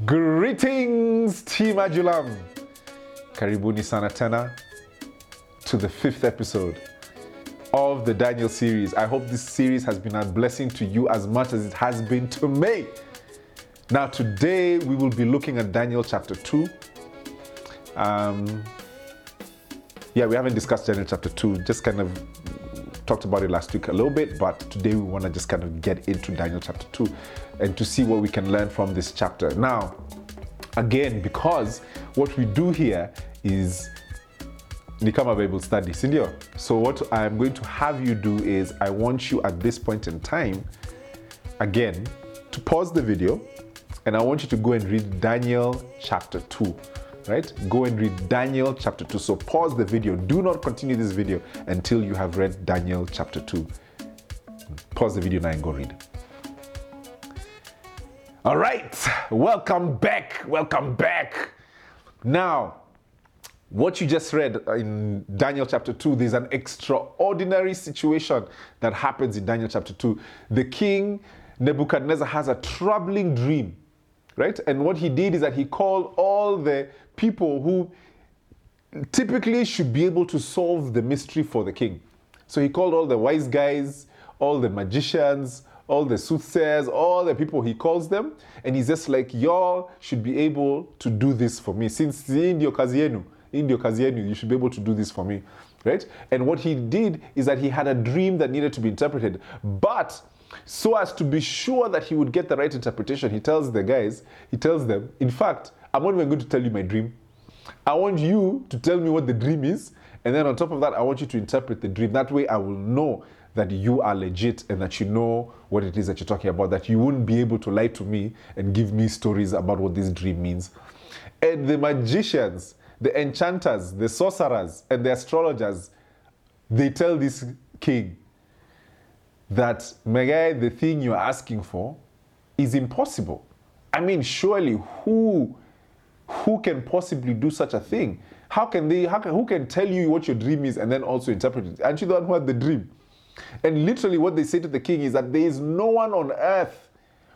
Greetings, Team Ajulam. Karibuni sana tena to the fifth episode of the Daniel series. I hope this series has been a blessing to you as much as it has been to me. Now, today we will be looking at Daniel chapter 2. Um, yeah, we haven't discussed Daniel chapter 2, just kind of talked about it last week a little bit, but today we want to just kind of get into Daniel chapter 2 and to see what we can learn from this chapter. Now, again, because what we do here is Nikama Bible study, Sindio. So, what I'm going to have you do is I want you at this point in time, again, to pause the video and I want you to go and read Daniel chapter 2 right? Go and read Daniel chapter 2. So pause the video. Do not continue this video until you have read Daniel chapter 2. Pause the video now and go read. All right, welcome back. Welcome back. Now, what you just read in Daniel chapter 2, there's an extraordinary situation that happens in Daniel chapter 2. The king Nebuchadnezzar has a troubling dream, right? And what he did is that he called all the people who typically should be able to solve the mystery for the king. So he called all the wise guys, all the magicians, all the soothsayers, all the people he calls them, and he's just like, y'all should be able to do this for me. Since Indio Kazienu, Indio Kazienu, you should be able to do this for me. Right? And what he did is that he had a dream that needed to be interpreted. But so as to be sure that he would get the right interpretation, he tells the guys, he tells them, in fact, I'm not even going to tell you my dream. I want you to tell me what the dream is. And then on top of that, I want you to interpret the dream. That way, I will know that you are legit and that you know what it is that you're talking about, that you wouldn't be able to lie to me and give me stories about what this dream means. And the magicians, the enchanters, the sorcerers, and the astrologers, they tell this king that, my guy, the thing you're asking for is impossible. I mean, surely who who can possibly do such a thing? How can they, how can, who can tell you what your dream is and then also interpret it? Aren't you the one who had the dream? And literally, what they say to the king is that there is no one on earth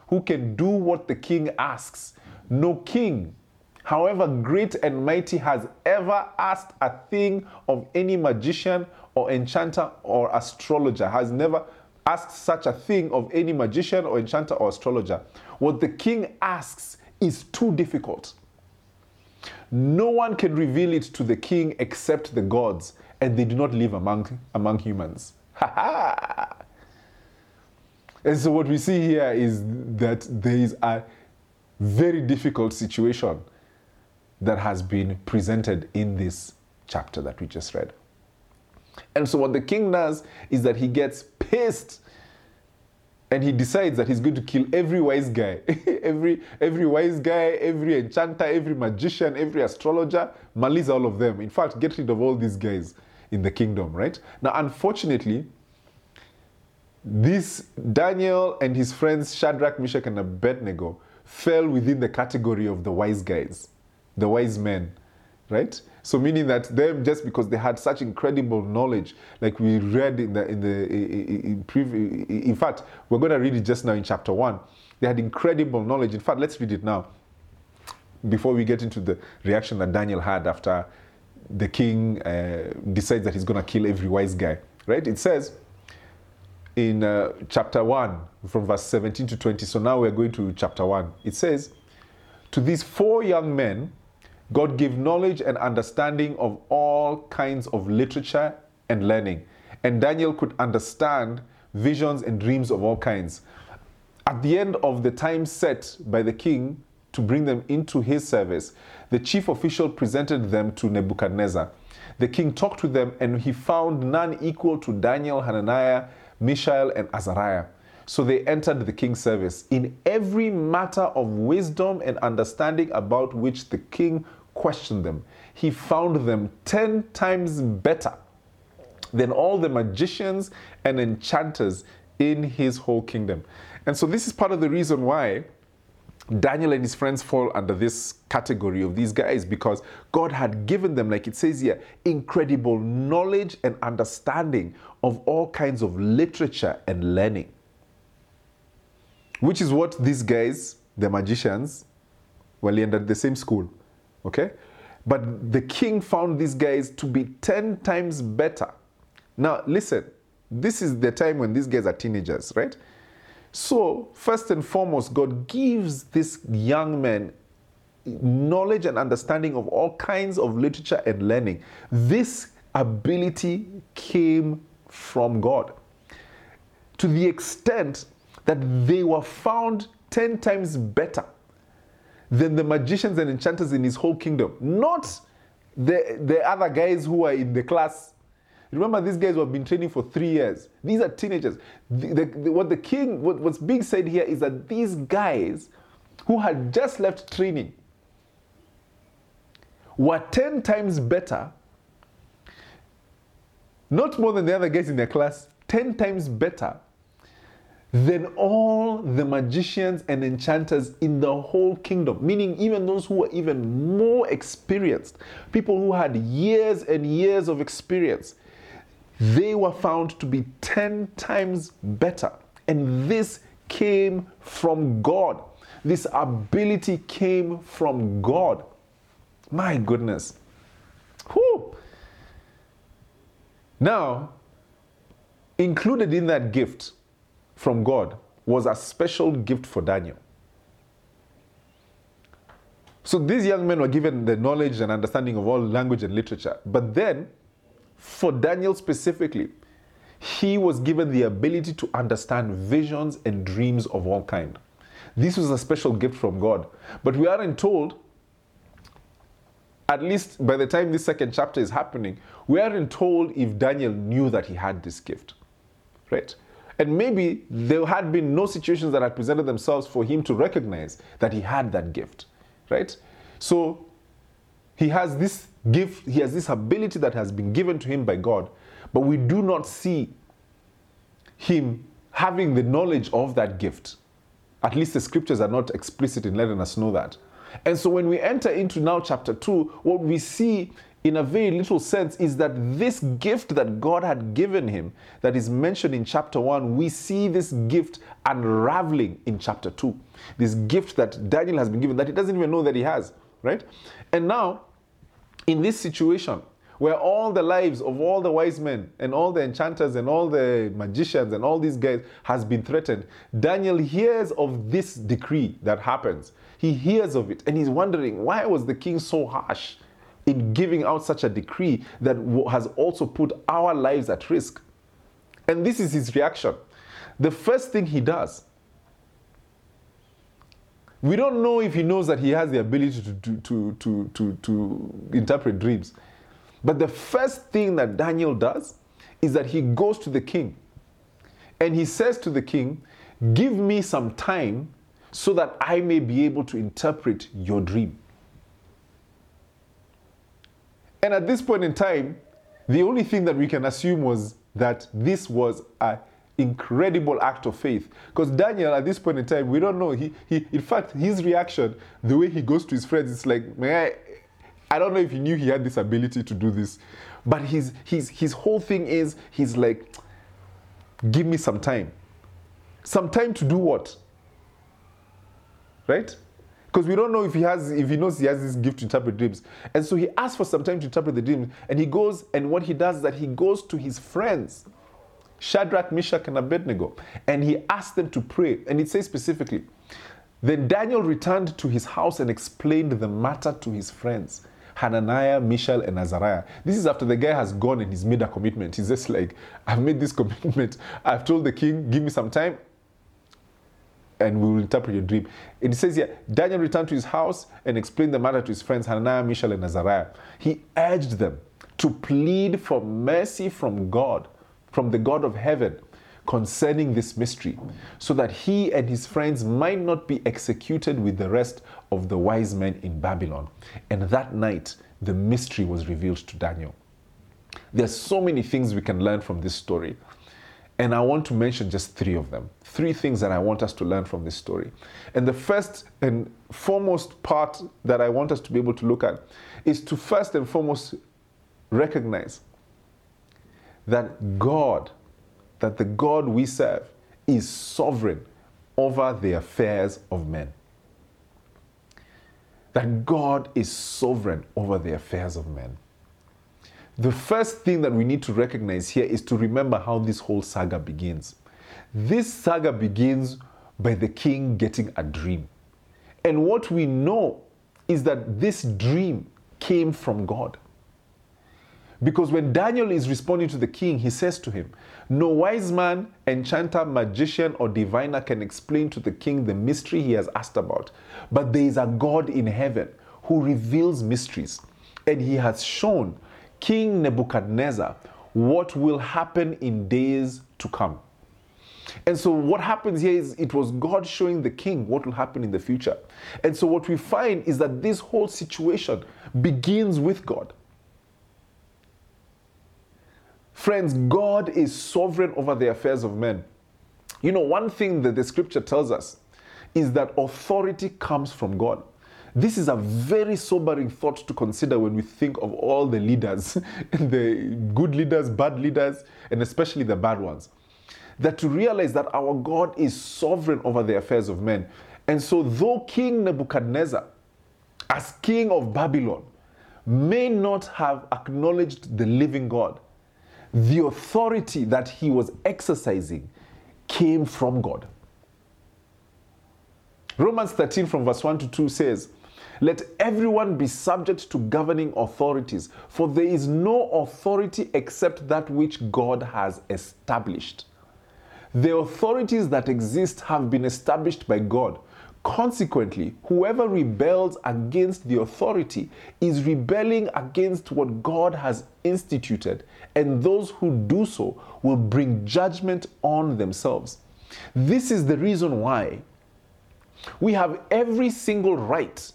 who can do what the king asks. No king, however great and mighty, has ever asked a thing of any magician or enchanter or astrologer, has never asked such a thing of any magician or enchanter or astrologer. What the king asks is too difficult. No one can reveal it to the king except the gods, and they do not live among, among humans. And so, what we see here is that there is a very difficult situation that has been presented in this chapter that we just read. And so, what the king does is that he gets pissed and he decides that he's going to kill every wise guy. Every every wise guy every enchanter every magician every astrologer maliza all of them. In fact get rid of all these guys in the kingdom right? Now unfortunately this daniel and his friends shadrach meshach and abednego fell within the category of the wise guys the wise men right so meaning that them just because they had such incredible knowledge, like we read in the in the in, in, in fact we're going to read it just now in chapter one. They had incredible knowledge. In fact, let's read it now. Before we get into the reaction that Daniel had after the king uh, decides that he's going to kill every wise guy, right? It says in uh, chapter 1 from verse 17 to 20. So now we're going to chapter 1. It says, To these four young men God gave knowledge and understanding of all kinds of literature and learning. And Daniel could understand visions and dreams of all kinds. At the end of the time set by the king to bring them into his service, the chief official presented them to Nebuchadnezzar. The king talked to them, and he found none equal to Daniel, Hananiah, Mishael, and Azariah. So they entered the king's service in every matter of wisdom and understanding about which the king questioned them. He found them 10 times better than all the magicians and enchanters in his whole kingdom. And so, this is part of the reason why Daniel and his friends fall under this category of these guys because God had given them, like it says here, incredible knowledge and understanding of all kinds of literature and learning. Which is what these guys, the magicians, Well, he entered the same school. Okay? But the king found these guys to be 10 times better. Now, listen, this is the time when these guys are teenagers, right? So, first and foremost, God gives this young man knowledge and understanding of all kinds of literature and learning. This ability came from God to the extent that they were found 10 times better than the magicians and enchanters in his whole kingdom. Not the, the other guys who are in the class. Remember, these guys who have been training for three years. These are teenagers. The, the, the, what the king, what, what's being said here is that these guys who had just left training were 10 times better, not more than the other guys in their class, 10 times better than all the magicians and enchanters in the whole kingdom, meaning even those who were even more experienced, people who had years and years of experience, they were found to be 10 times better. And this came from God. This ability came from God. My goodness. Whew. Now, included in that gift from God was a special gift for Daniel. So these young men were given the knowledge and understanding of all language and literature. But then, for Daniel specifically, he was given the ability to understand visions and dreams of all kind. This was a special gift from God. But we aren't told, at least by the time this second chapter is happening, we aren't told if Daniel knew that he had this gift. Right? And maybe there had been no situations that had presented themselves for him to recognize that he had that gift, right? So he has this gift, he has this ability that has been given to him by God, but we do not see him having the knowledge of that gift. At least the scriptures are not explicit in letting us know that. And so when we enter into now chapter 2, what we see in a very little sense, is that this gift that God had given him, that is mentioned in chapter 1, we see this gift unraveling in chapter 2. This gift that Daniel has been given that he doesn't even know that he has, right? And now, in this situation, where all the lives of all the wise men and all the enchanters and all the magicians and all these guys has been threatened, Daniel hears of this decree that happens. He hears of it and he's wondering why was the king so harsh? In giving out such a decree that has also put our lives at risk. And this is his reaction. The first thing he does, we don't know if he knows that he has the ability to, to, to, to, to, to interpret dreams. But the first thing that Daniel does is that he goes to the king and he says to the king, Give me some time so that I may be able to interpret your dream. And at this point in time, the only thing that we can assume was that this was an incredible act of faith. Because Daniel, at this point in time, we don't know. He, he, in fact, his reaction, the way he goes to his friends, it's like, man, I, I don't know if he knew he had this ability to do this. But his, his, his whole thing is, he's like, give me some time. Some time to do what? Right? Because we don't know if he has if he knows he has this gift to interpret dreams and so he asks for some time to interpret the dreams and he goes and what he does is that he goes to his friends shadrach meshach and abednego and he asks them to pray and it says specifically then daniel returned to his house and explained the matter to his friends Hananiah, Mishael, and Azariah. This is after the guy has gone and he's made a commitment. He's just like, I've made this commitment. I've told the king, give me some time and we will interpret your dream. It says here, Daniel returned to his house and explained the matter to his friends Hananiah, Mishael, and Azariah. He urged them to plead for mercy from God, from the God of heaven, concerning this mystery, so that he and his friends might not be executed with the rest of the wise men in Babylon. And that night, the mystery was revealed to Daniel. There's so many things we can learn from this story. And I want to mention just three of them. Three things that I want us to learn from this story. And the first and foremost part that I want us to be able to look at is to first and foremost recognize that God, that the God we serve, is sovereign over the affairs of men. that God is sovereign over the affairs of men. The first thing that we need to recognize here is to remember how this whole saga begins. This saga begins by the king getting a dream. And what we know is that this dream came from God. Because when Daniel is responding to the king, he says to him, No wise man, enchanter, magician, or diviner can explain to the king the mystery he has asked about. But there is a God in heaven who reveals mysteries. And he has shown King Nebuchadnezzar what will happen in days to come. And so, what happens here is it was God showing the king what will happen in the future. And so, what we find is that this whole situation begins with God. Friends, God is sovereign over the affairs of men. You know, one thing that the scripture tells us is that authority comes from God. This is a very sobering thought to consider when we think of all the leaders, the good leaders, bad leaders, and especially the bad ones. That to realize that our God is sovereign over the affairs of men. And so, though King Nebuchadnezzar, as king of Babylon, may not have acknowledged the living God, the authority that he was exercising came from God. Romans 13 from verse 1 to 2 says, Let everyone be subject to governing authorities, for there is no authority except that which God has established. The authorities that exist have been established by God. Consequently, whoever rebels against the authority is rebelling against what God has instituted, and those who do so will bring judgment on themselves. This is the reason why we have every single right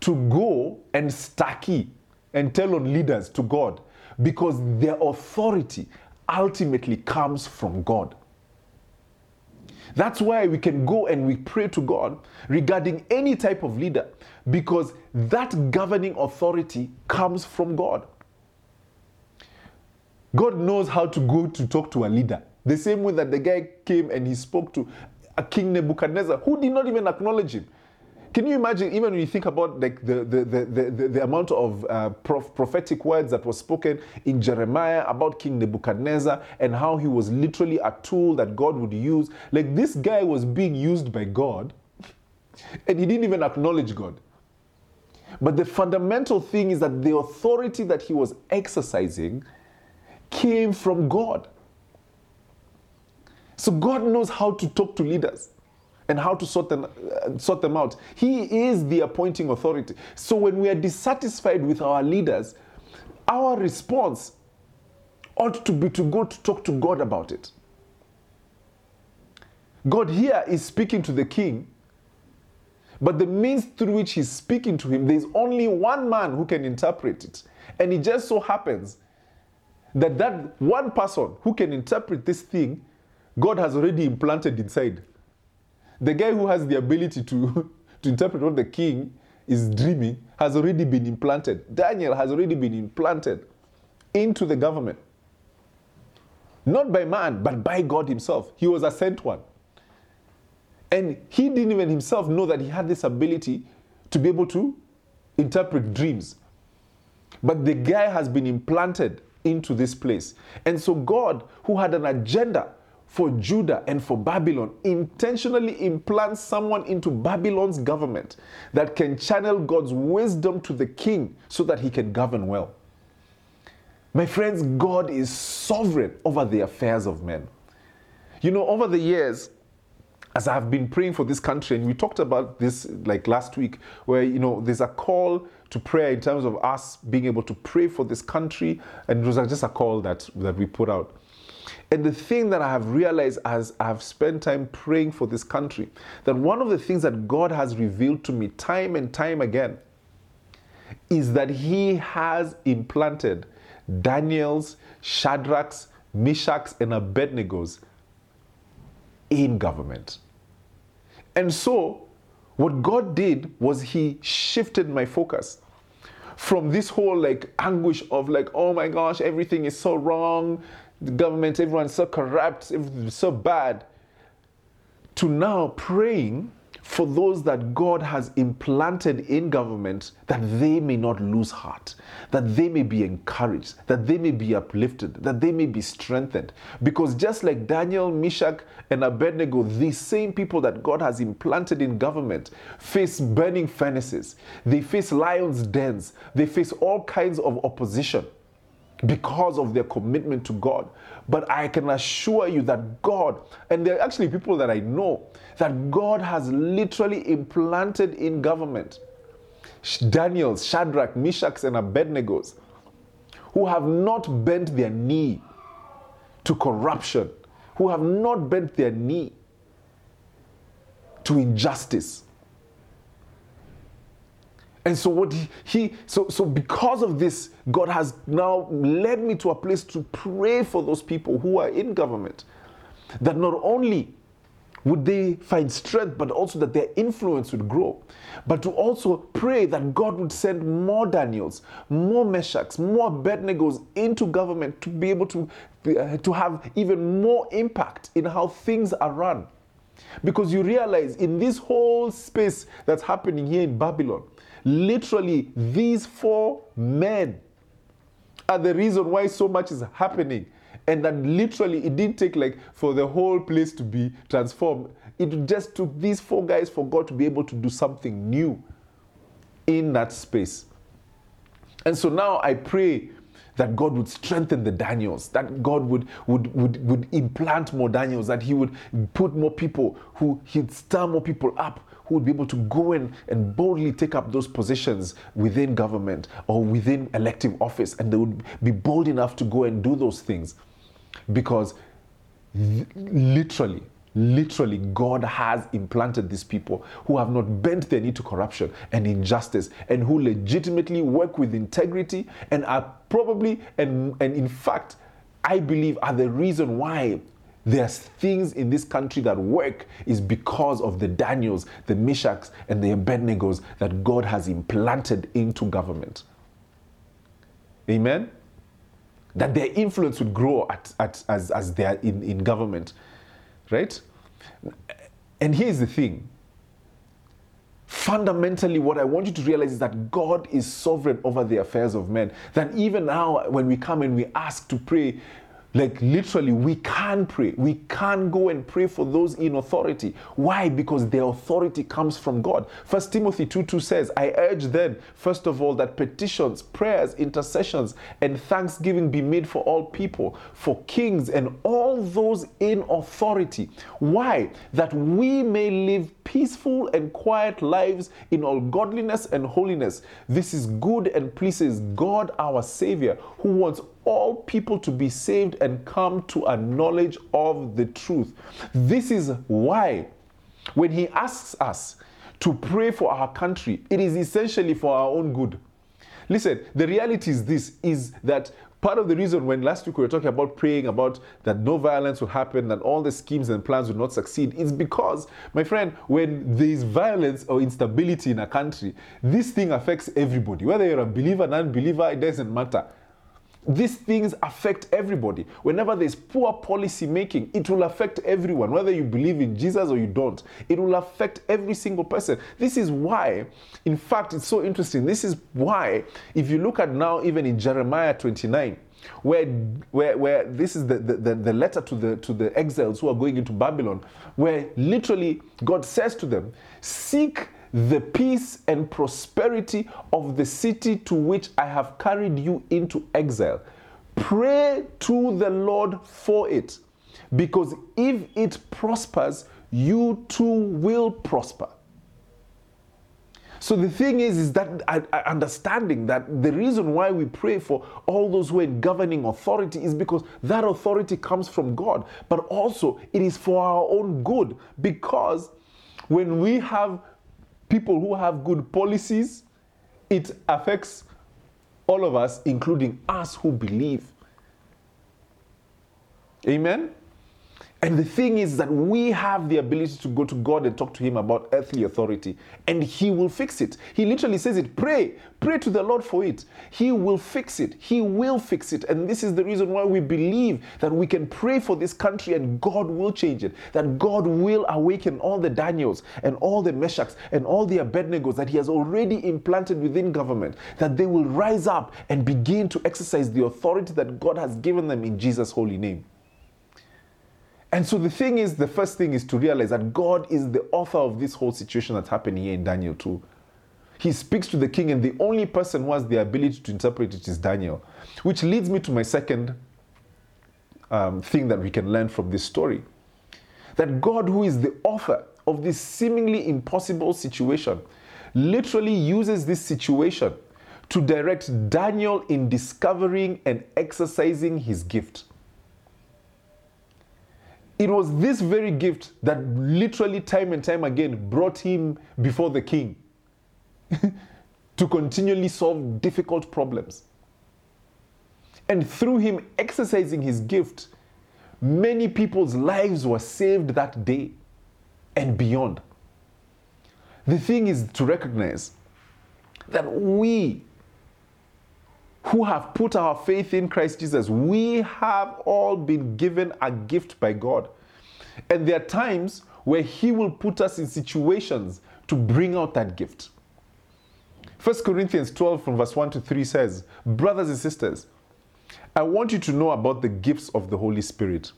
to go and staki and tell on leaders to God because their authority ultimately comes from God. That's why we can go and we pray to God regarding any type of leader because that governing authority comes from God. God knows how to go to talk to a leader. The same way that the guy came and he spoke to a King Nebuchadnezzar who did not even acknowledge him. Can you imagine, even when you think about like the, the, the, the, the amount of uh, prof- prophetic words that was spoken in Jeremiah about King Nebuchadnezzar and how he was literally a tool that God would use? Like this guy was being used by God and he didn't even acknowledge God. But the fundamental thing is that the authority that he was exercising came from God. So God knows how to talk to leaders and how to sort them, uh, sort them out. He is the appointing authority. So when we are dissatisfied with our leaders, our response ought to be to go to talk to God about it. God here is speaking to the king, but the means through which he's speaking to him, there's only one man who can interpret it. And it just so happens that that one person who can interpret this thing, God has already implanted inside. The guy who has the ability to, to interpret what the king is dreaming has already been implanted. Daniel has already been implanted into the government. Not by man, but by God Himself. He was a sent one. And he didn't even himself know that he had this ability to be able to interpret dreams. But the guy has been implanted into this place. And so, God, who had an agenda for Judah and for Babylon, intentionally implants someone into Babylon's government that can channel God's wisdom to the king so that he can govern well. My friends, God is sovereign over the affairs of men. You know, over the years, as I've been praying for this country, and we talked about this like last week, where you know there's a call to prayer in terms of us being able to pray for this country, and it was just a call that that we put out. And the thing that I have realized as I've spent time praying for this country, that one of the things that God has revealed to me time and time again is that He has implanted Daniel's, Shadrach's, Meshach's, and Abednego's in government. And so, what God did was He shifted my focus from this whole like anguish of like, oh my gosh, everything is so wrong, the government, everyone's so corrupt, so bad, to now praying for those that God has implanted in government that they may not lose heart, that they may be encouraged, that they may be uplifted, that they may be strengthened. Because just like Daniel, Meshach, and Abednego, these same people that God has implanted in government face burning furnaces, they face lions' dens, they face all kinds of opposition because of their commitment to God. But I can assure you that God, and there are actually people that I know, that God has literally implanted in government Daniel's, Shadrach, Meshach's, and Abednego's, who have not bent their knee to corruption, who have not bent their knee to injustice. And so what he, he, so so because of this, God has now led me to a place to pray for those people who are in government. That not only would they find strength, but also that their influence would grow. But to also pray that God would send more Daniels, more Meshachs, more Abednegos into government to be able to, uh, to have even more impact in how things are run. Because you realize in this whole space that's happening here in Babylon, literally these four men are the reason why so much is happening. And that literally it didn't take like for the whole place to be transformed. It just took these four guys for god to be able to do something new in that space. And so now i pray that God would strengthen the Daniels, that God would, would, would, would implant more Daniels, that He would put more people who He'd stir more people up who would be able to go in and boldly take up those positions within government or within elective office, and they would be bold enough to go and do those things. Because literally literally god has implanted these people who have not bent their knee to corruption and injustice and who legitimately work with integrity and are probably and, and in fact i believe are the reason why there's things in this country that work is because of the Daniels, the Meshachs, and the Abednegos that God has implanted into government. Amen? that their influence would grow at, at, as, as they are in, in government. Right? And here's the thing fundamentally, what I want you to realize is that God is sovereign over the affairs of men. That even now, when we come and we ask to pray, like literally, we can pray. We can go and pray for those in authority. Why? Because their authority comes from God. First Timothy 2 2 says, I urge then, first of all, that petitions, prayers, intercessions, and thanksgiving be made for all people, for kings and all those in authority. Why? That we may live peaceful and quiet lives in all godliness and holiness. This is good and pleases God our Savior, who wants all people to be saved and come to a knowledge of the truth. This is why, when He asks us to pray for our country, it is essentially for our own good. Listen, the reality is this is that part of the reason when last week we were talking about praying about that no violence will happen that all the schemes and plans will not succeed is because my friend when there is violence or instability in a country this thing affects everybody whether you're a believer non-believer it doesn't matter these things affect everybody. Whenever there's poor policy making, it will affect everyone, whether you believe in Jesus or you don't. It will affect every single person. This is why, in fact, it's so interesting. This is why, if you look at now, even in Jeremiah 29, where, where, where this is the, the, the letter to the, to the exiles who are going into Babylon, where literally God says to them, Seek the peace and prosperity of the city to which I have carried you into exile. Pray to the Lord for it, because if it prospers, you too will prosper. So the thing is, is that uh, uh, understanding that the reason why we pray for all those who are in governing authority is because that authority comes from God, but also it is for our own good. Because when we have people who have good policies, it affects all of us, including us who believe. Amen? And the thing is that we have the ability to go to God and talk to Him about earthly authority, and He will fix it. He literally says it pray, pray to the Lord for it. He will fix it. He will fix it. And this is the reason why we believe that we can pray for this country and God will change it, that God will awaken all the Daniels and all the Meshachs and all the Abednegos that He has already implanted within government, that they will rise up and begin to exercise the authority that God has given them in Jesus' holy name. And so the thing is, the first thing is to realize that God is the author of this whole situation that's happening here in Daniel 2. He speaks to the king, and the only person who has the ability to interpret it is Daniel. Which leads me to my second um, thing that we can learn from this story that God, who is the author of this seemingly impossible situation, literally uses this situation to direct Daniel in discovering and exercising his gift. It was this very gift that literally, time and time again, brought him before the king to continually solve difficult problems. And through him exercising his gift, many people's lives were saved that day and beyond. The thing is to recognize that we who have put our faith in Christ Jesus, we have all been given a gift by God. And there are times where He will put us in situations to bring out that gift. 1 Corinthians 12, from verse 1 to 3 says, Brothers and sisters, I want you to know about the gifts of the Holy Spirit.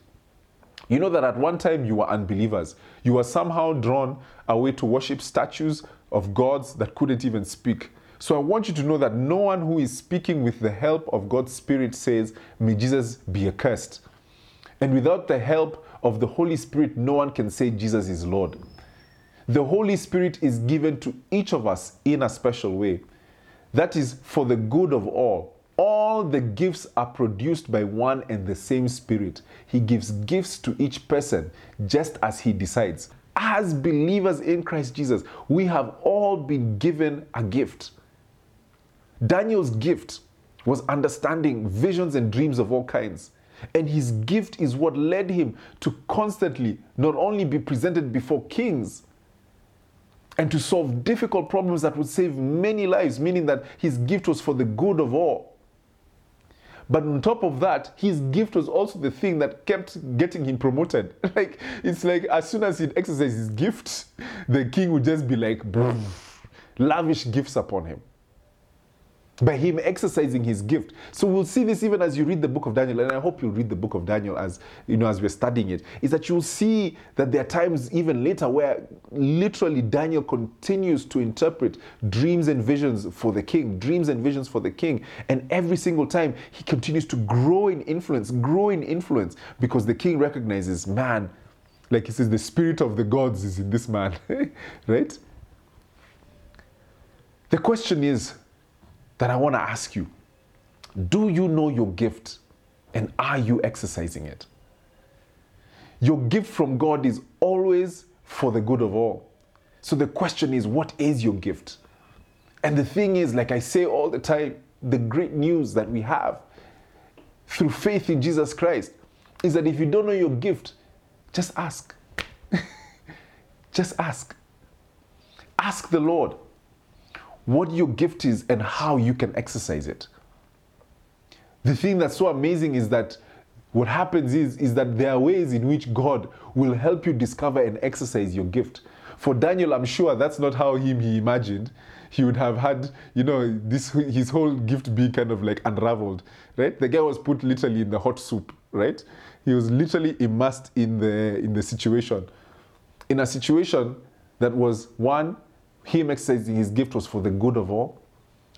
You know that at one time you were unbelievers. You were somehow drawn away to worship statues of gods that couldn't even speak. So I want you to know that no one who is speaking with the help of God's Spirit says, May Jesus be accursed. And without the help of the Holy Spirit, no one can say Jesus is Lord. The Holy Spirit is given to each of us in a special way. That is for the good of all. All the gifts are produced by one and the same Spirit. He gives gifts to each person just as He decides. As believers in Christ Jesus, we have all been given a gift. Daniel's gift was understanding visions and dreams of all kinds. And his gift is what led him to constantly not only be presented before kings and to solve difficult problems that would save many lives, meaning that his gift was for the good of all. But on top of that, his gift was also the thing that kept getting him promoted. like it's like as soon as he'd exercise his gift, the king would just be like, lavish gifts upon him by him exercising his gift. So we'll see this even as you read the book of Daniel, and I hope you'll read the book of Daniel as you know as we're studying it. Is that you'll see that there are times even later where literally Daniel continues to interpret dreams and visions for the king, dreams and visions for the king, and every single time he continues to grow in influence, grow in influence because the king recognizes, man, like he says, the spirit of the gods is in this man, right? The question is that I want to ask you Do you know your gift and are you exercising it? Your gift from God is always for the good of all. So the question is, what is your gift? And the thing is, like I say all the time, the great news that we have through faith in Jesus Christ is that if you don't know your gift, just ask. just ask. Ask the Lord what your gift is and how you can exercise it. The thing that's so amazing is that what happens is, is that there are ways in which God will help you discover and exercise your gift. For Daniel, I'm sure that's not how him he imagined. He would have had, you know, this his whole gift be kind of like unraveled, right? The guy was put literally in the hot soup, right? He was literally immersed in the in the situation, in a situation that was one him exercising his gift was for the good of all.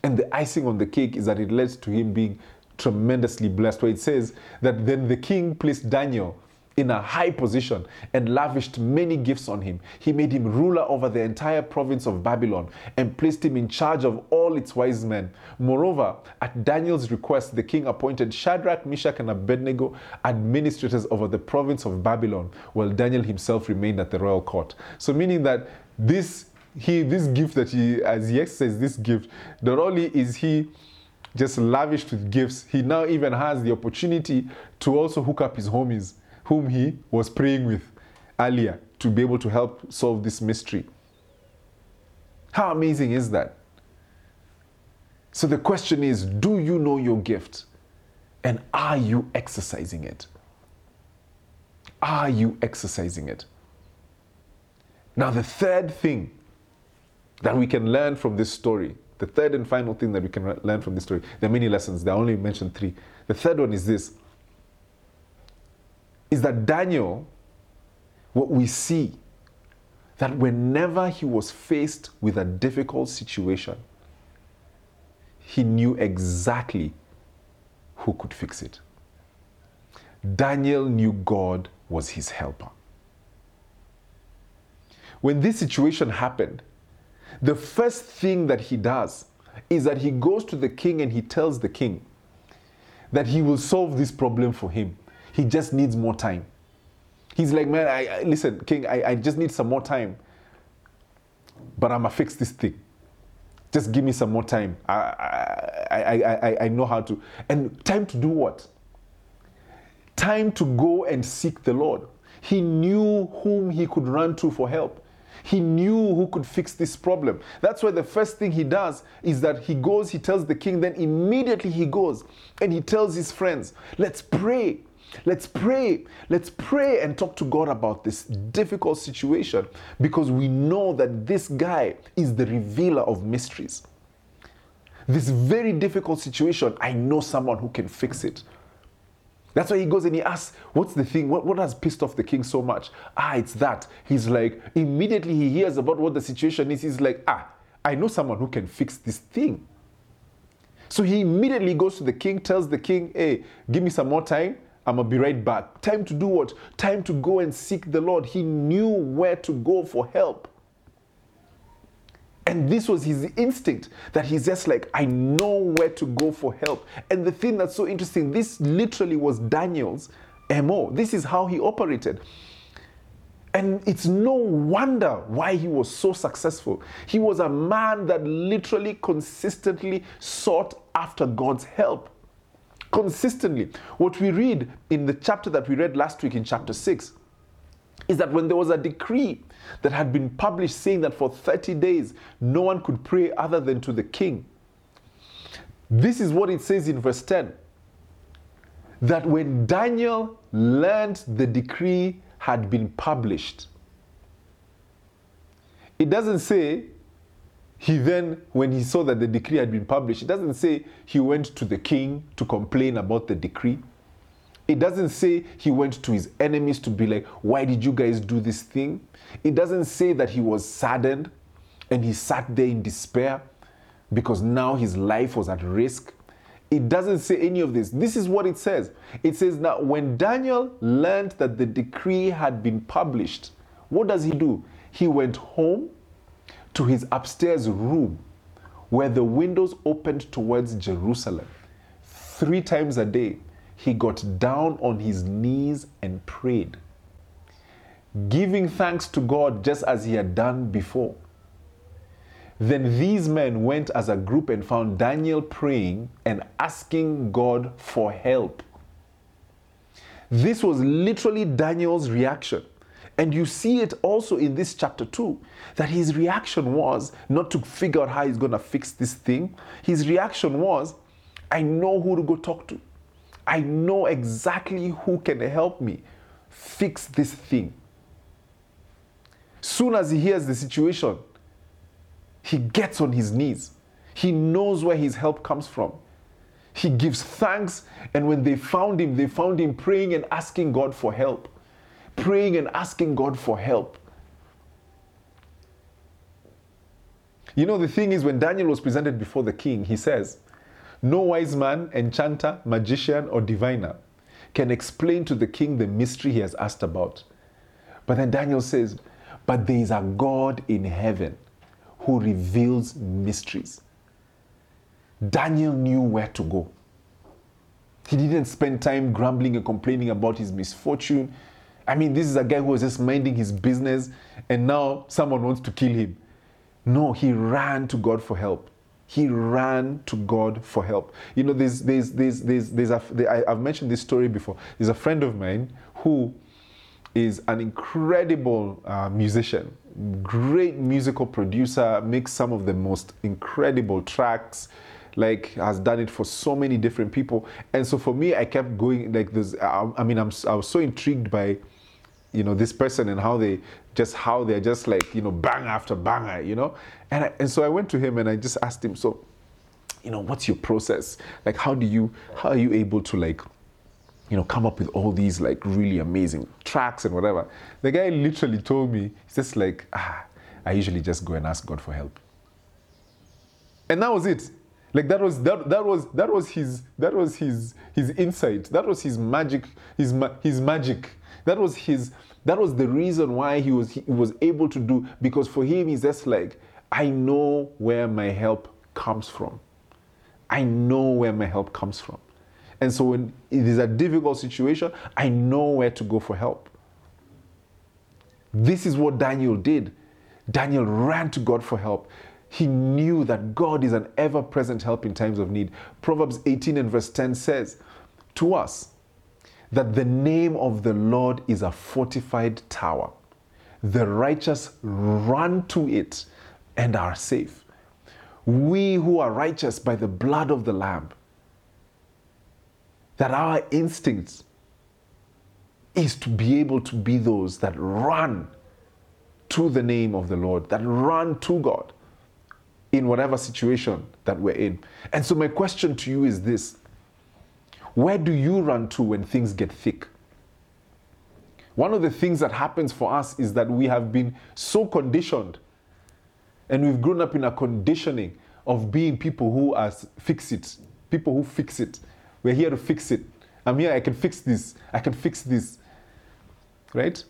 And the icing on the cake is that it led to him being tremendously blessed. Where it says that then the king placed Daniel in a high position and lavished many gifts on him. He made him ruler over the entire province of Babylon and placed him in charge of all its wise men. Moreover, at Daniel's request, the king appointed Shadrach, Meshach, and Abednego administrators over the province of Babylon, while Daniel himself remained at the royal court. So, meaning that this he this gift that he as he exercises this gift, not only is he just lavished with gifts, he now even has the opportunity to also hook up his homies whom he was praying with earlier to be able to help solve this mystery. How amazing is that? So the question is do you know your gift? And are you exercising it? Are you exercising it? Now, the third thing that we can learn from this story, the third and final thing that we can learn from this story, there are many lessons, I only mentioned three. The third one is this is that Daniel, what we see, that whenever he was faced with a difficult situation, he knew exactly who could fix it. Daniel knew God was his helper. When this situation happened, the first thing that he does is that he goes to the king and he tells the king that he will solve this problem for him. He just needs more time. He's like, man, I, I listen, king, I, I just need some more time. But I'm gonna fix this thing. Just give me some more time. I, I, I, I, I know how to. And time to do what? Time to go and seek the Lord. He knew whom he could run to for help. He knew who could fix this problem. That's why the first thing he does is that he goes, he tells the king, then immediately he goes and he tells his friends, let's pray. Let's pray. Let's pray and talk to God about this difficult situation because we know that this guy is the revealer of mysteries. This very difficult situation, I know someone who can fix it. That's why he goes and he asks, What's the thing? What, what has pissed off the king so much? Ah, it's that. He's like, immediately he hears about what the situation is. He's like, Ah, I know someone who can fix this thing. So he immediately goes to the king, tells the king, Hey, give me some more time. I'm gonna be right back. Time to do what? Time to go and seek the Lord. He knew where to go for help. And this was his instinct that he's just like, I know where to go for help. And the thing that's so interesting, this literally was Daniel's MO. This is how he operated. And it's no wonder why he was so successful. He was a man that literally consistently sought after God's help consistently. What we read in the chapter that we read last week in chapter 6 is that when there was a decree that had been published saying that for 30 days no one could pray other than to the king, this is what it says in verse 10 that when Daniel learned the decree had been published, it doesn't say he then, when he saw that the decree had been published, it doesn't say he went to the king to complain about the decree. It doesn't say he went to his enemies to be like, why did you guys do this thing? It doesn't say that he was saddened and he sat there in despair because now his life was at risk. It doesn't say any of this. This is what it says. It says that when Daniel learned that the decree had been published, what does he do? He went home to his upstairs room where the windows opened towards Jerusalem. Three times a day, he got down on his knees and prayed, giving thanks to God just as he had done before. Then these men went as a group and found Daniel praying and asking God for help. This was literally Daniel's reaction. And you see it also in this chapter 2 that his reaction was not to figure out how he's going to fix this thing. His reaction was, I know who to go talk to. I know exactly who can help me fix this thing. Soon as he hears the situation, he gets on his knees. He knows where his help comes from. He gives thanks, and when they found him, they found him praying and asking God for help praying and asking God for help. You know, the thing is, when Daniel was presented before the king, he says, No wise man, enchanter, magician, or diviner can explain to the king the mystery he has asked about. But then Daniel says, But there is a God in heaven who reveals mysteries. Daniel knew where to go. He didn't spend time grumbling and complaining about his misfortune. I mean, this is a guy who was just minding his business and now someone wants to kill him. No, he ran to God for help. He ran to God for help. You know, there's, there's, there's, there's, there's a, I, I've mentioned this story before. There's a friend of mine who is an incredible uh, musician, great musical producer, makes some of the most incredible tracks, like has done it for so many different people. And so for me, I kept going like this. I, I mean, I'm, I was so intrigued by, you know, this person and how they just how they're just like you know bang after banger, you know. And I, and so I went to him and I just asked him, so, you know, what's your process? Like, how do you how are you able to like you know, come up with all these like really amazing tracks and whatever. The guy literally told me, he's just like, ah, I usually just go and ask God for help. And that was it. Like that was that that was that was his that was his his insight. That was his magic, his his magic. That was his that was the reason why he was he was able to do because for him he's just like I know where my help comes from. I know where my help comes from. And so when it is a difficult situation, I know where to go for help. This is what Daniel did. Daniel ran to God for help. He knew that God is an ever present help in times of need. Proverbs 18 and verse 10 says to us that the name of the Lord is a fortified tower. The righteous run to it and are safe. We who are righteous by the blood of the Lamb that our instincts is to be able to be those that run to the name of the Lord, that run to God in whatever situation that we're in. And so, my question to you is this Where do you run to when things get thick? One of the things that happens for us is that we have been so conditioned and we've grown up in a conditioning of being people who are fix it, people who fix it. We're here to fix it. I'm here, I can fix this. I can fix this. Right?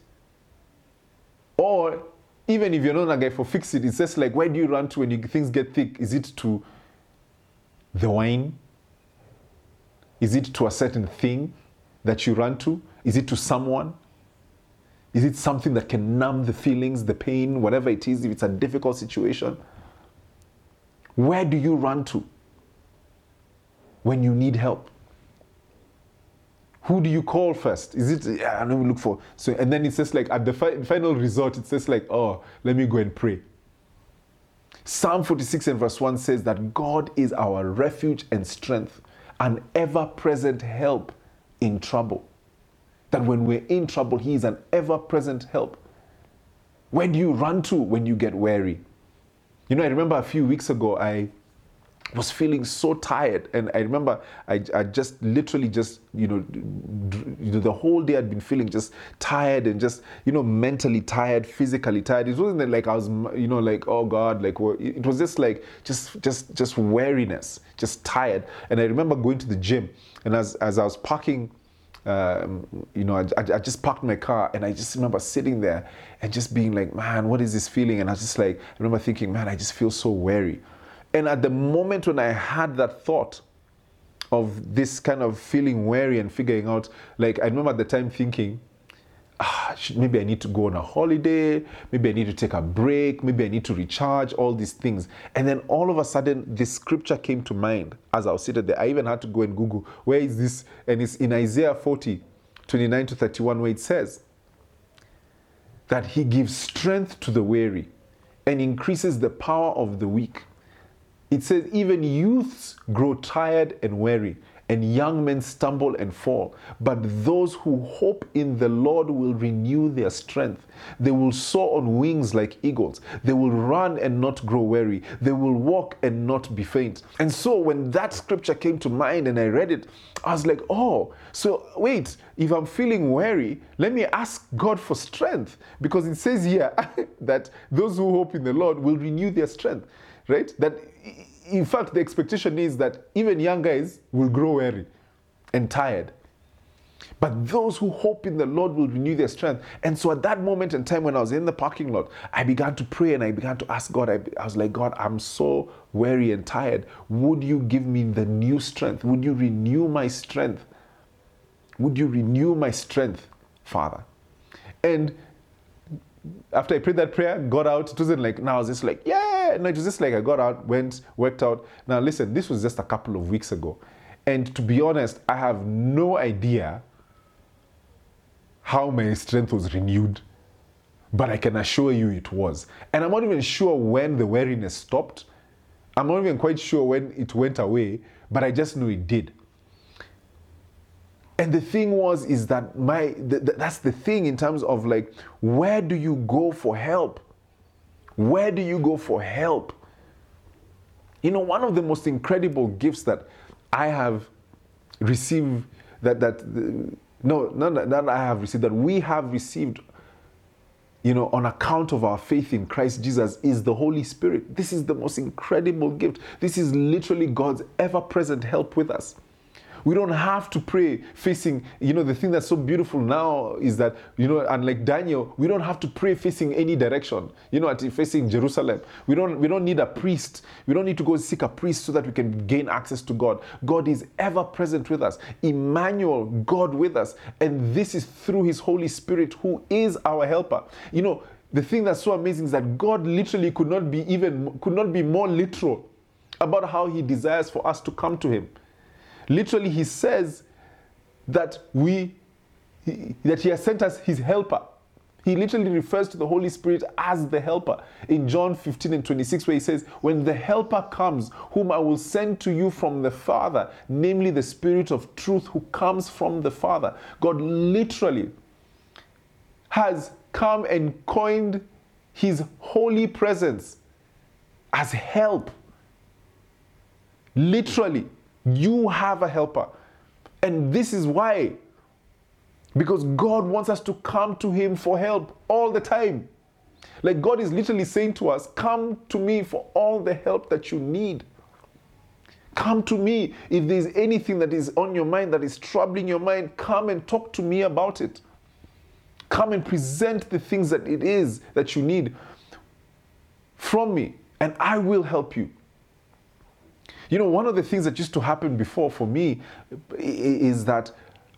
Or even if you're not a guy for fix it, it's just like, where do you run to when you, things get thick? Is it to the wine? Is it to a certain thing that you run to? Is it to someone? Is it something that can numb the feelings, the pain, whatever it is, if it's a difficult situation? Where do you run to when you need help? Who do you call first? Is it, yeah, let me look for. So, and then it says like at the fi- final result, it says like, oh, let me go and pray. Psalm 46 and verse 1 says that God is our refuge and strength, an ever present help in trouble. That when we're in trouble, He is an ever present help. Where do you run to when you get weary? You know, I remember a few weeks ago, I was feeling so tired and i remember i, I just literally just you know, the whole day i'd been feeling just tired and just you know mentally tired physically tired it wasn't like i was you know like oh god like it was just like just just just weariness just tired and i remember going to the gym and as as i was parking um, you know, I, I, just parked my car and I just remember sitting there and just being like, man, what is this feeling? And I was just like, I remember thinking, man, I just feel so weary. And at the moment when I had that thought of this kind of feeling weary and figuring out, like I remember at the time thinking, ah, maybe I need to go on a holiday, maybe I need to take a break, maybe I need to recharge, all these things. And then all of a sudden, this scripture came to mind as I was sitting there. I even had to go and Google, where is this? And it's in Isaiah 40, 29 to 31, where it says that he gives strength to the weary and increases the power of the weak. It says, even youths grow tired and weary, and young men stumble and fall. But those who hope in the Lord will renew their strength. They will soar on wings like eagles. They will run and not grow weary. They will walk and not be faint. And so when that scripture came to mind and I read it, I was like, oh, so wait, if I'm feeling weary, let me ask God for strength. Because it says here that those who hope in the Lord will renew their strength right? That in fact, the expectation is that even young guys will grow weary and tired. But those who hope in the Lord will renew their strength. And so at that moment in time when I was in the parking lot, I began to pray and I began to ask God. I, I, was like, God, I'm so weary and tired. Would you give me the new strength? Would you renew my strength? Would you renew my strength, Father? And after I prayed that prayer, got out, it wasn't like, now I was just like, yeah. No, it was just like I got out, went, worked out. Now, listen, this was just a couple of weeks ago. And to be honest, I have no idea how my strength was renewed, but I can assure you it was. And I'm not even sure when the weariness stopped. I'm not even quite sure when it went away, but I just know it did. And the thing was, is that my th- th- that's the thing in terms of like, where do you go for help? Where do you go for help? You know, one of the most incredible gifts that I have received, that that no, not that I have received, that we have received, you know, on account of our faith in Christ Jesus, is the Holy Spirit. This is the most incredible gift. This is literally God's ever-present help with us. We don't have to pray facing, you know, the thing that's so beautiful now is that, you know, unlike Daniel, we don't have to pray facing any direction, you know, facing Jerusalem. We don't, we don't need a priest. We don't need to go seek a priest so that we can gain access to God. God is ever present with us. Emmanuel, God with us. And this is through his Holy Spirit who is our helper. You know, the thing that's so amazing is that God literally could not be even, could not be more literal about how he desires for us to come to him. Literally, he says that we that he has sent us his helper. He literally refers to the Holy Spirit as the helper in John 15 and 26, where he says, When the helper comes, whom I will send to you from the Father, namely the Spirit of truth who comes from the Father. God literally has come and coined his holy presence as help. Literally. You have a helper. And this is why. Because God wants us to come to Him for help all the time. Like God is literally saying to us, Come to me for all the help that you need. Come to me. If there's anything that is on your mind that is troubling your mind, come and talk to me about it. Come and present the things that it is that you need from me, and I will help you. You know, one of the things that used to happen before for me is that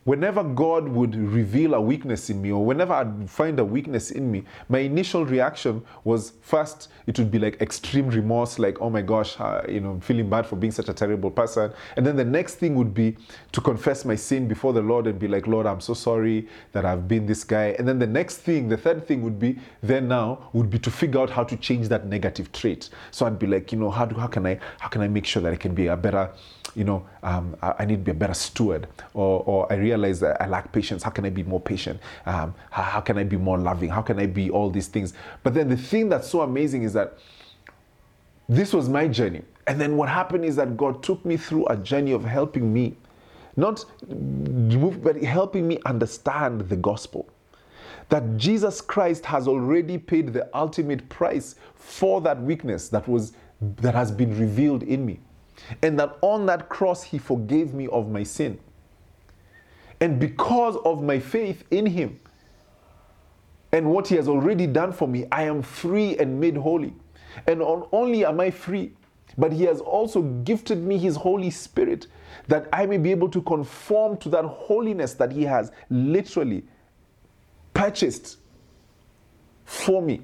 whenever God would reveal a weakness in me, or whenever I'd find a weakness in me, my initial reaction was first, it would be like extreme remorse, like, oh my gosh, uh, you know, I'm feeling bad for being such a terrible person. And then the next thing would be to confess my sin before the Lord and be like, Lord, I'm so sorry that I've been this guy. And then the next thing, the third thing would be, then now, would be to figure out how to change that negative trait. So I'd be like, you know, how, do, how, can, I, how can I make sure that I can be a better, you know, um, I need to be a better steward, or, or I realize that I lack patience. How can I be more patient? Um, how, how can I be more loving? How can I be all these things? But then the thing that's so amazing is that this was my journey. And then what happened is that God took me through a journey of helping me, not but helping me understand the gospel. That Jesus Christ has already paid the ultimate price for that weakness that was that has been revealed in me and that on that cross he forgave me of my sin. And because of my faith in him and what he has already done for me, I am free and made holy. And not only am I free, but he has also gifted me his Holy Spirit that I may be able to conform to that holiness that he has literally purchased for me.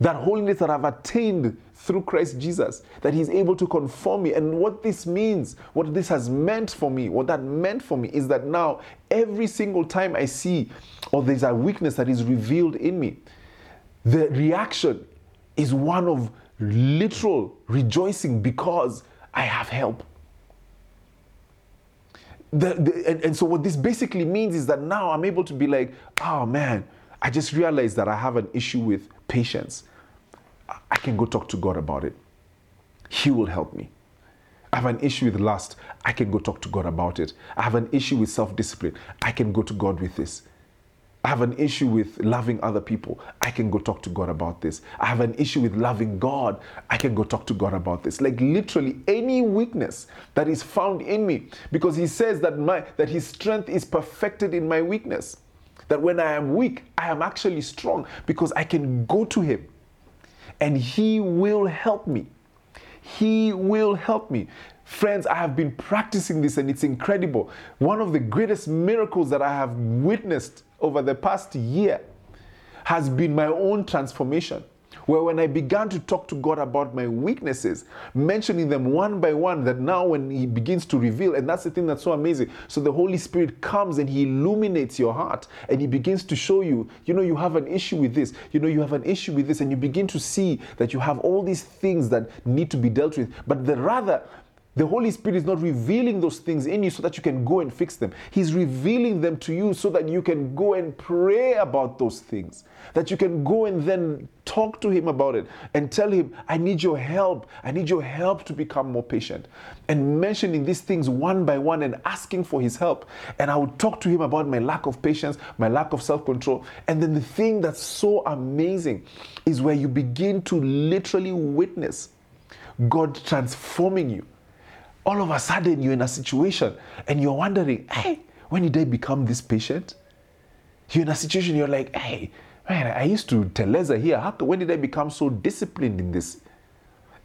That holiness that I've attained through Christ Jesus, that He's able to conform me. And what this means, what this has meant for me, what that meant for me is that now every single time I see or there's a weakness that is revealed in me, the reaction is one of literal rejoicing because I have help. The, the, and, and so, what this basically means is that now I'm able to be like, oh man, I just realized that I have an issue with patience. I can go talk to God about it. He will help me. I have an issue with lust. I can go talk to God about it. I have an issue with self discipline. I can go to God with this. I have an issue with loving other people. I can go talk to God about this. I have an issue with loving God. I can go talk to God about this. Like literally any weakness that is found in me because he says that my that his strength is perfected in my weakness. That when I am weak, I am actually strong because I can go to him and He will help me. He will help me. Friends, I have been practicing this and it's incredible. One of the greatest miracles that I have witnessed over the past year has been my own transformation. Where when I began to talk to God about my weaknesses, mentioning them one by one, that now when He begins to reveal, and that's the thing that's so amazing. So the Holy Spirit comes and He illuminates your heart and He begins to show you, you know, you have an issue with this, you know, you have an issue with this, and you begin to see that you have all these things that need to be dealt with. But the rather, the Holy Spirit is not revealing those things in you so that you can go and fix them. He's revealing them to you so that you can go and pray about those things. That you can go and then talk to Him about it and tell Him, I need your help. I need your help to become more patient. And mentioning these things one by one and asking for His help. And I would talk to Him about my lack of patience, my lack of self control. And then the thing that's so amazing is where you begin to literally witness God transforming you all of a sudden you're in a situation and you're wondering, hey, when did I become this patient? You're in a situation you're like, hey, man, I used to teleza here. How, when did I become so disciplined in this?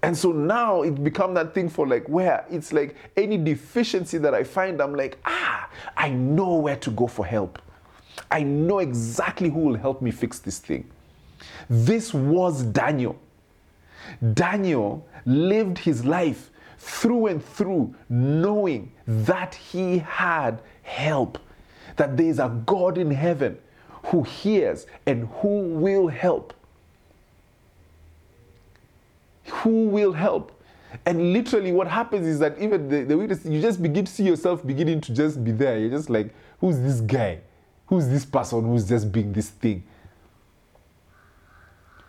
And so now it become that thing for like where it's like any deficiency that I find, I'm like, ah, I know where to go for help. I know exactly who will help me fix this thing. This was Daniel. Daniel lived his life through and through, knowing that he had help, that there is a God in heaven who hears and who will help. Who will help? And literally, what happens is that even the, the witness, you just begin to see yourself beginning to just be there. You're just like, who's this guy? Who's this person who's just being this thing?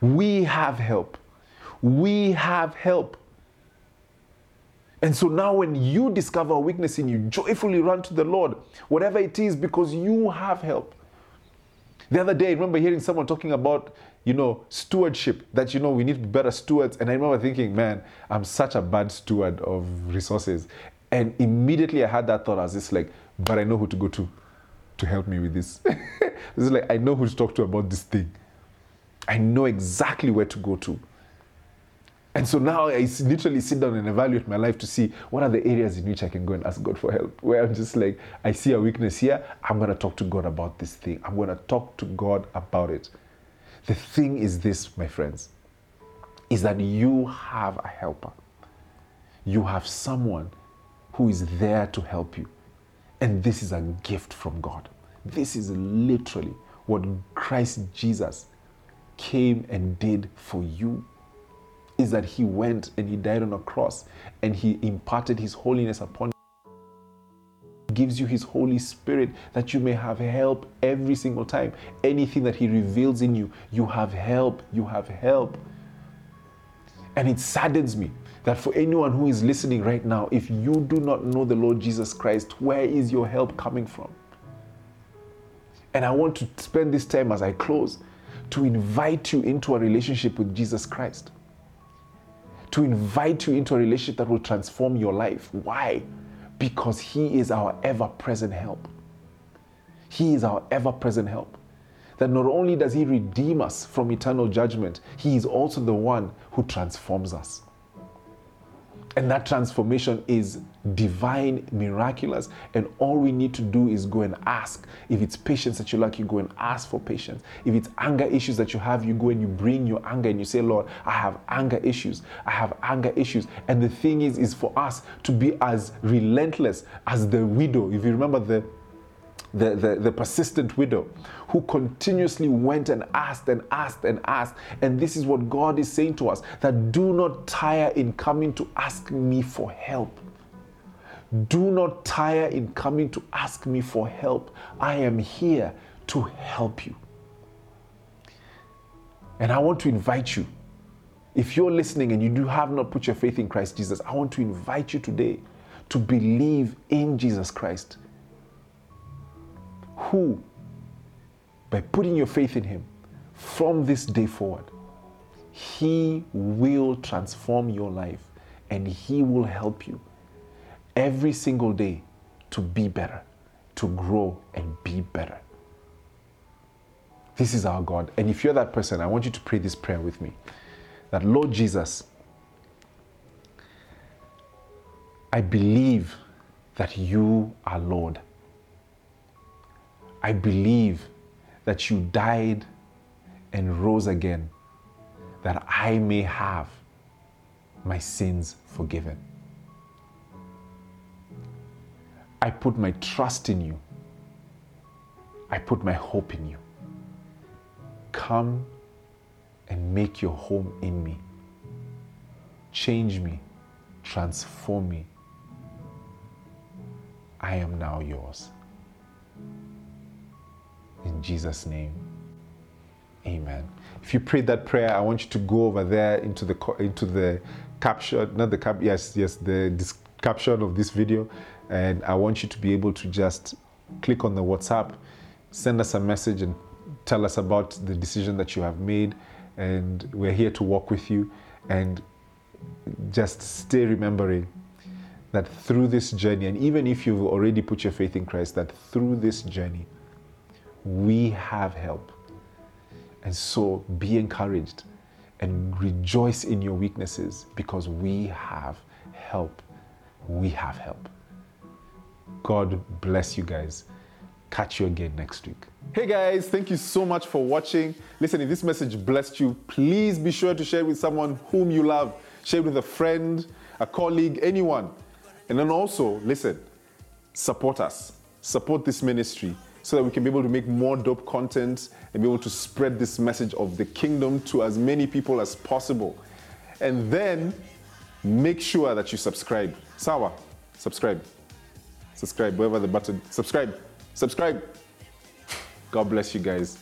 We have help. We have help. And so now, when you discover a weakness in you, joyfully run to the Lord, whatever it is, because you have help. The other day, I remember hearing someone talking about, you know, stewardship, that, you know, we need to be better stewards. And I remember thinking, man, I'm such a bad steward of resources. And immediately I had that thought. I was just like, but I know who to go to to help me with this. this is like, I know who to talk to about this thing. I know exactly where to go to. And so now I literally sit down and evaluate my life to see what are the areas in which I can go and ask God for help. Where I'm just like, I see a weakness here, I'm going to talk to God about this thing. I'm going to talk to God about it. The thing is this, my friends, is that you have a helper. You have someone who is there to help you. And this is a gift from God. This is literally what Christ Jesus came and did for you is that he went and he died on a cross and he imparted his holiness upon you. gives you his holy spirit that you may have help every single time. Anything that he reveals in you you have help you have help. And it saddens me that for anyone who is listening right now if you do not know the lord jesus christ where is your help coming from? And i want to spend this time as i close to invite you into a relationship with jesus christ to invite you into a relationship that will transform your life. Why? Because He is our ever present help. He is our ever present help. That not only does He redeem us from eternal judgment, He is also the one who transforms us. And that transformation is divine, miraculous. And all we need to do is go and ask. If it's patience that you lack, you go and ask for patience. If it's anger issues that you have, you go and you bring your anger and you say, Lord, I have anger issues. I have anger issues. And the thing is, is for us to be as relentless as the widow. If you remember the the, the, the, persistent widow who continuously went and asked and asked and asked. And this is what God is saying to us that do not tire in coming to ask me for help. Do not tire in coming to ask me for help. I am here to help you. And I want to invite you. If you're listening and you do have not put your faith in Christ Jesus, I want to invite you today to believe in Jesus Christ, who, by putting your faith in Him from this day forward, He will transform your life and He will help you every single day to be better, to grow and be better. This is our God. And if you're that person, I want you to pray this prayer with me that Lord Jesus, I believe that you are Lord. I believe that you died and rose again that I may have my sins forgiven. I put my trust in you. I put my hope in you. Come and make your home in me. Change me, transform me. I am now yours. Jesus' name, amen. If you prayed that prayer, I want you to go over there into the into the caption, not the cap, yes, yes, the caption of this video, and I want you to be able to just click on the WhatsApp, send us a message, and tell us about the decision that you have made. And we're here to walk with you. And just stay remembering that through this journey, and even if you've already put your faith in Christ, that through this journey, we have help. And so be encouraged and rejoice in your weaknesses because we have help. We have help. God bless you guys. Catch you again next week. Hey guys, thank you so much for watching. Listen, if this message blessed you, please be sure to share it with someone whom you love. Share it with a friend, a colleague, anyone. And then also, listen, support us. Support this ministry so that we can be able to make more dope content and be able to spread this message of the kingdom to as many people as possible. And then make sure that you subscribe. Sawa, subscribe. Subscribe, wherever the button. Subscribe. Subscribe. God bless you guys.